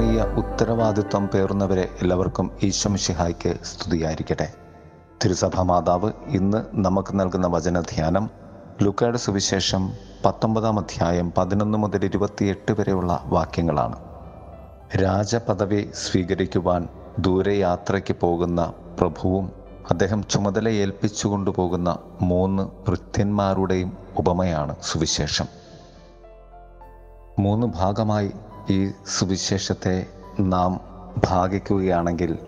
ആത്മീയ ഉത്തരവാദിത്വം പേറുന്നവരെ എല്ലാവർക്കും ഈശ്വമിഷിഹായ്ക്ക് സ്തുതിയായിരിക്കട്ടെ. തിരുസഭ മാതാവ് ഇന്ന് നമുക്ക് നൽകുന്ന വചനധ്യാനം ലുക്കയുടെ സുവിശേഷം പത്തൊമ്പതാം അധ്യായം പതിനൊന്ന് മുതൽ ഇരുപത്തിയെട്ട് വരെയുള്ള വാക്യങ്ങളാണ്. രാജപദവി സ്വീകരിക്കുവാൻ ദൂരയാത്രയ്ക്ക് പോകുന്ന പ്രഭുവും അദ്ദേഹം ചുമതല ഏൽപ്പിച്ചു കൊണ്ടുപോകുന്ന മൂന്ന് വൃത്യന്മാരുടെയും ഉപമയാണ് സുവിശേഷം. മൂന്ന് ഭാഗമായി ഈ സുവിശേഷത്തെ നാം ഭാഗിക്കുകയാണെങ്കിൽ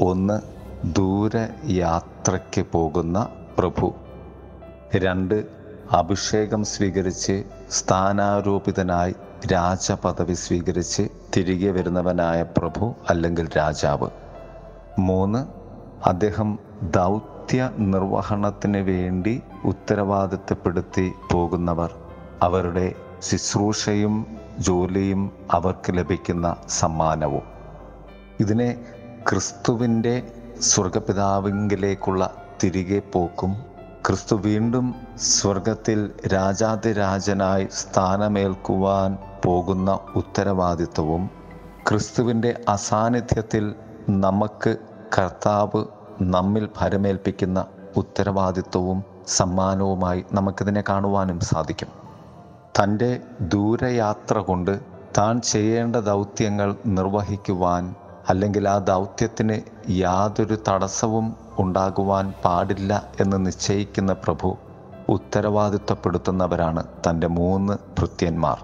ഒന്ന് ദൂരയാത്രയ്ക്ക് പോകുന്ന പ്രഭു. രണ്ട് അഭിഷേകം സ്വീകരിച്ച് സ്ഥാനാരോപിതനായി രാജപദവി സ്വീകരിച്ച് തിരികെ വരുന്നവനായ പ്രഭു അല്ലെങ്കിൽ രാജാവ്. മൂന്ന് അദ്ദേഹം ദൗത്യ നിർവഹണത്തിന് വേണ്ടി ഉത്തരവാദിത്തപ്പെടുത്തി പോകുന്നവർ. അവരുടെ ശുശ്രൂഷയും ജോലിയും അവർക്ക് ലഭിക്കുന്ന സമ്മാനവും. ഇതിനെ ക്രിസ്തുവിന്റെ സ്വർഗപിതാവിങ്കിലേക്കുള്ള തിരികെ പോക്കും ക്രിസ്തു വീണ്ടും സ്വർഗത്തിൽ രാജാതിരാജനായി സ്ഥാനമേൽക്കുവാൻ പോകുന്ന ഉത്തരവാദിത്വവും ക്രിസ്തുവിന്റെ അസാന്നിധ്യത്തിൽ നമുക്ക് കർത്താവ് നമ്മിൽ ഭരമേൽപ്പിക്കുന്ന ഉത്തരവാദിത്വവും സമ്മാനവുമായി നമുക്കിതിനെ കാണുവാനും സാധിക്കും. തന്റെ ദൂരയാത്ര കൊണ്ട് താൻ ചെയ്യേണ്ട ദൗത്യങ്ങൾ നിർവഹിക്കുവാൻ അല്ലെങ്കിൽ ആ ദൗത്യത്തിന് യാതൊരു തടസ്സവും ഉണ്ടാകുവാൻ പാടില്ല എന്ന് നിശ്ചയിക്കുന്ന പ്രഭു ഉത്തരവാദിത്വപ്പെടുത്തുന്നവരാണ് തന്റെ മൂന്ന് ഭൃത്യന്മാർ.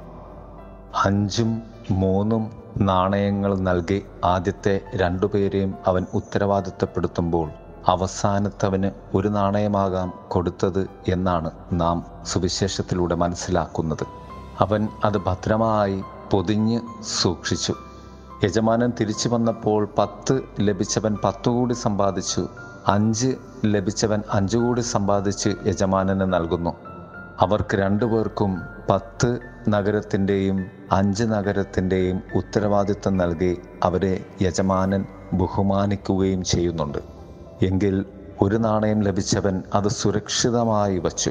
അഞ്ചും മൂന്നും നാണയങ്ങൾ നൽകി ആദ്യത്തെ രണ്ടുപേരെയും അവൻ ഉത്തരവാദിത്തപ്പെടുത്തുമ്പോൾ അവസാനത്തവന് ഒരു നാണയമാകാം കൊടുത്തത് എന്നാണ് നാം സുവിശേഷത്തിലൂടെ മനസ്സിലാക്കുന്നത്. അവൻ അത് ഭദ്രമായി പൊതിഞ്ഞ് സൂക്ഷിച്ചു. യജമാനൻ തിരിച്ചു വന്നപ്പോൾ പത്ത് ലഭിച്ചവൻ പത്തു കൂടി സമ്പാദിച്ചു. അഞ്ച് ലഭിച്ചവൻ അഞ്ചു കൂടി സമ്പാദിച്ച് യജമാനന് നൽകുന്നു. അവർക്ക് രണ്ടുപേർക്കും പത്ത് നഗരത്തിന്റെയും അഞ്ച് നഗരത്തിന്റെയും ഉത്തരവാദിത്വം നൽകി അവരെ യജമാനൻ ബഹുമാനിക്കുകയും ചെയ്യുന്നുണ്ട്. എങ്കിൽ ഒരു നാണയം ലഭിച്ചവൻ അത് സുരക്ഷിതമായി വച്ചു.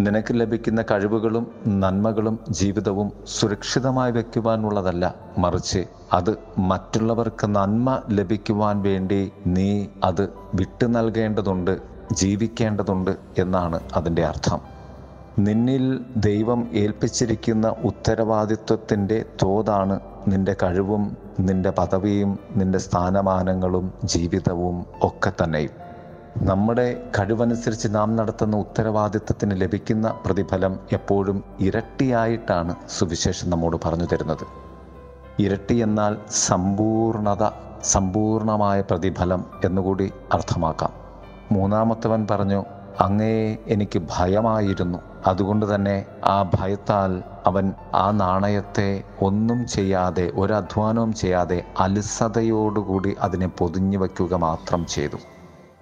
നിനക്ക് ലഭിക്കുന്ന കഴിവുകളും നന്മകളും ജീവിതവും സുരക്ഷിതമായി വയ്ക്കുവാനുള്ളതല്ല മറിച്ച് അത് മറ്റുള്ളവർക്ക് നന്മ ലഭിക്കുവാൻ വേണ്ടി നീ അത് വിട്ടു നൽകേണ്ടതുണ്ട് ജീവിക്കേണ്ടതുണ്ട് എന്നാണ് അതിന്റെ അർത്ഥം. നിന്നിൽ ദൈവം ഏൽപ്പിച്ചിരിക്കുന്ന ഉത്തരവാദിത്വത്തിന്റെ തോതാണ് നിന്റെ കഴിവും നിന്റെ പദവിയും നിന്റെ സ്ഥാനമാനങ്ങളും ജീവിതവും ഒക്കെ തന്നെയും. നമ്മുടെ കഴിവനുസരിച്ച് നാം നടത്തുന്ന ഉത്തരവാദിത്വത്തിന് ലഭിക്കുന്ന പ്രതിഫലം എപ്പോഴും ഇരട്ടിയായിട്ടാണ് സുവിശേഷം നമ്മോട് പറഞ്ഞു തരുന്നത്. ഇരട്ടി എന്നാൽ സമ്പൂർണത സമ്പൂർണമായ പ്രതിഫലം എന്നുകൂടി അർത്ഥമാക്കാം. മൂന്നാമത്തവൻ പറഞ്ഞു അങ്ങേ എനിക്ക് ഭയമായിരുന്നു. അതുകൊണ്ട് തന്നെ ആ ഭയത്താൽ അവൻ ആ നാണയത്തെ ഒന്നും ചെയ്യാതെ ഒരധ്വാനവും ചെയ്യാതെ അലസതയോടുകൂടി അതിനെ പൊതിഞ്ഞു വയ്ക്കുക മാത്രം ചെയ്തു.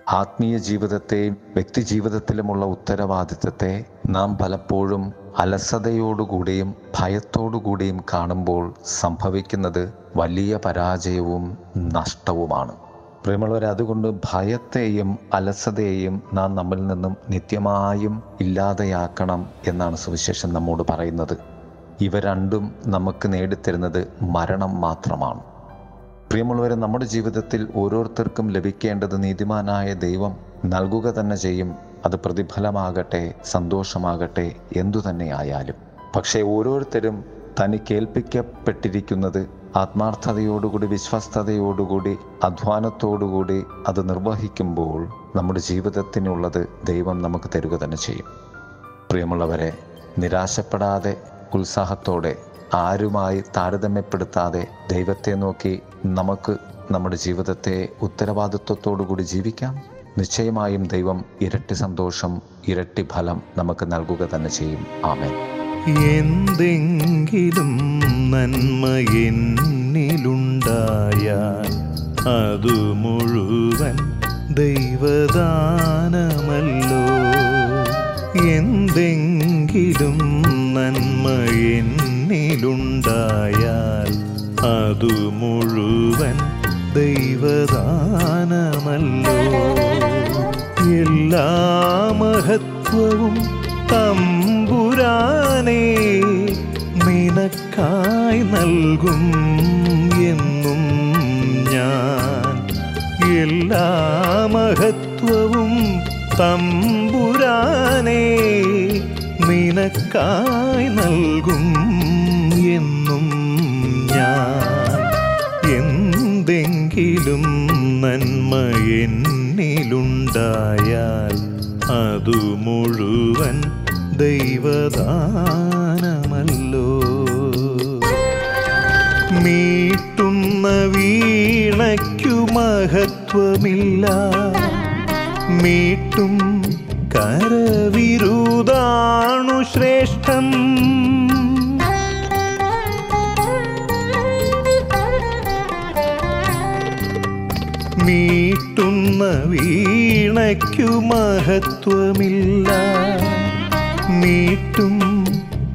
ആത്മീയ ജീവിതത്തെയും വ്യക്തി ജീവിതത്തിലുമുള്ള ഉത്തരവാദിത്തത്തെ നാം പലപ്പോഴും അലസതയോടുകൂടിയും ഭയത്തോടുകൂടിയും കാണുമ്പോൾ സംഭവിക്കുന്നത് വലിയ പരാജയവും നഷ്ടവുമാണ്. പ്രിയമുള്ളവരെ അതുകൊണ്ട് ഭയത്തെയും അലസതയെയും നാം നമ്മിൽ നിന്നും നിത്യമായും ഇല്ലാതെയാക്കണം എന്നാണ് സുവിശേഷം നമ്മോട് പറയുന്നത്. ഇവ രണ്ടും നമുക്ക് നേടിത്തരുന്നത് മരണം മാത്രമാണ്. പ്രിയമുള്ളവരെ നമ്മുടെ ജീവിതത്തിൽ ഓരോരുത്തർക്കും ലഭിക്കേണ്ടത് നീതിമാനായ ദൈവം നൽകുക തന്നെ ചെയ്യും. അത് പ്രതിഫലമാകട്ടെ സന്തോഷമാകട്ടെ എന്തു തന്നെ ആയാലും പക്ഷേ ഓരോരുത്തരും തനിക്കേൽപ്പിക്കപ്പെട്ടിരിക്കുന്നത് ആത്മാർത്ഥതയോടുകൂടി വിശ്വസ്തയോടുകൂടി അധ്വാനത്തോടുകൂടി അത് നിർവഹിക്കുമ്പോൾ നമ്മുടെ ജീവിതത്തിനുള്ളത് ദൈവം നമുക്ക് തരുക തന്നെ ചെയ്യും. പ്രിയമുള്ളവരെ നിരാശപ്പെടാതെ ഉത്സാഹത്തോടെ ആരുമായി താരതമ്യപ്പെടുത്താതെ ദൈവത്തെ നോക്കി നമുക്ക് നമ്മുടെ ജീവിതത്തെ ഉത്തരവാദിത്വത്തോടുകൂടി ജീവിക്കാം. നിശ്ചയമായും ദൈവം ഇരട്ടി സന്തോഷം ഇരട്ടി ഫലം നമുക്ക് നൽകുക തന്നെ ചെയ്യും. ആമേൻ. എന്തെങ്കിലും നന്മ എന്നിലുണ്ടായാൽ അതു മുഴുവൻ ദൈവദാനമല്ലോ. എന്തെങ്കിലും നന്മ എന്നിലുണ്ടായാൽ അതു മുഴുവൻ ദൈവദാനമല്ലോ. എല്ലാ മഹത്വവും തമ്പുരാനേ നിന നിനക്കായി നൽകും എന്നും ഞാൻ. എല്ലാ മഹത്വവും തമ്പുരാനേ നിനക്കായി നൽകും എന്നും ഞാൻ. എന്തെങ്കിലും നന്മ എന്നിലുണ്ടായാൽ അതു മുഴുവൻ ദൈവദാനമല്ലോ. മീട്ടുന്ന വീണയ്ക്കു മഹത്വമില്ല. മീട്ടും കരവിരുതാണു ശ്രേഷ്ഠം. മീട്ടുന്ന വീണയ്ക്കു മഹത്വമില്ല. മീട്ടും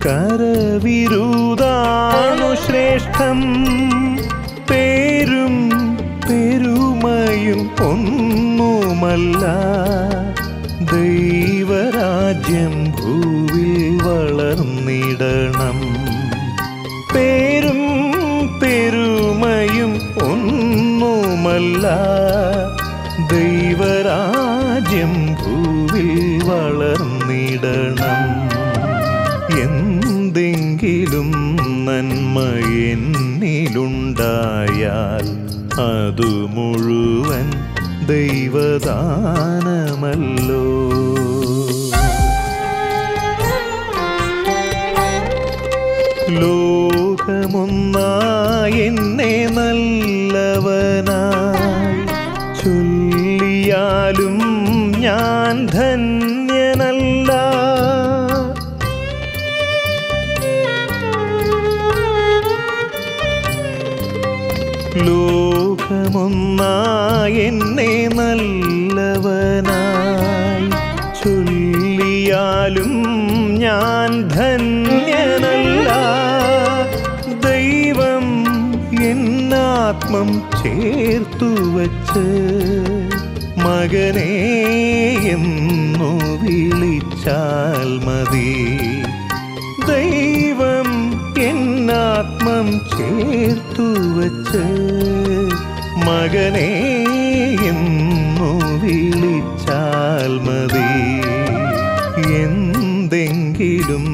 കരവിരുതാണു ശ്രേഷ്ഠം. പേരും പെരുമയും ഒന്നുമല്ല. ദൈവരാജ്യം ഭൂവിൽ വളർന്നിടണം. പേരും പെരുമയും ഒന്നുമല്ല. ദൈവരാജ്യം നന്മ എന്നിലുണ്ടായാൽ അതു മുഴുവൻ ദൈവദാനമല്ലോ. ലോകമൊന്നായി എന്നെ നല്ലവനായി ചൊല്ലിയാലും ഞാൻ ധന്യനല്ല ലോകമൊന്നായി എന്നെ നല്ലവനായി ചൊല്ലിയാലും ഞാൻ ധന്യനല്ല. ദൈവം എന്നാത്മം ചേർത്തു വച്ച് മകനെ എന്നു വിളിച്ചാൽ മതി. ദൈവം എന്നാത്മം ചേർത്തു വച്ച് മകനെ എന്നു വിളിച്ചാൽ മതി. എന്തെങ്കിലും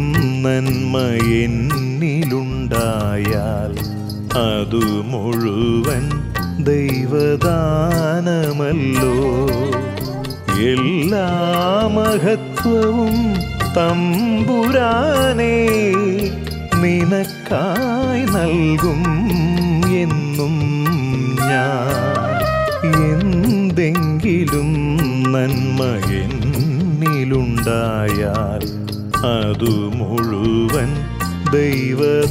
നന്മ എന്നിലുണ്ടായാൽ അതു മുഴുവൻ ദൈവദാനമല്ലോ. എല്ലാ മഹത്വവും തമ്പുരാനേ നിനക്കായി നൽകും എന്നും ഞാൻ. എന്തെങ്കിലും നന്മ എന്നിലുണ്ടായാൽ അതു മുഴുവൻ ദൈവദാനമല്ലോ.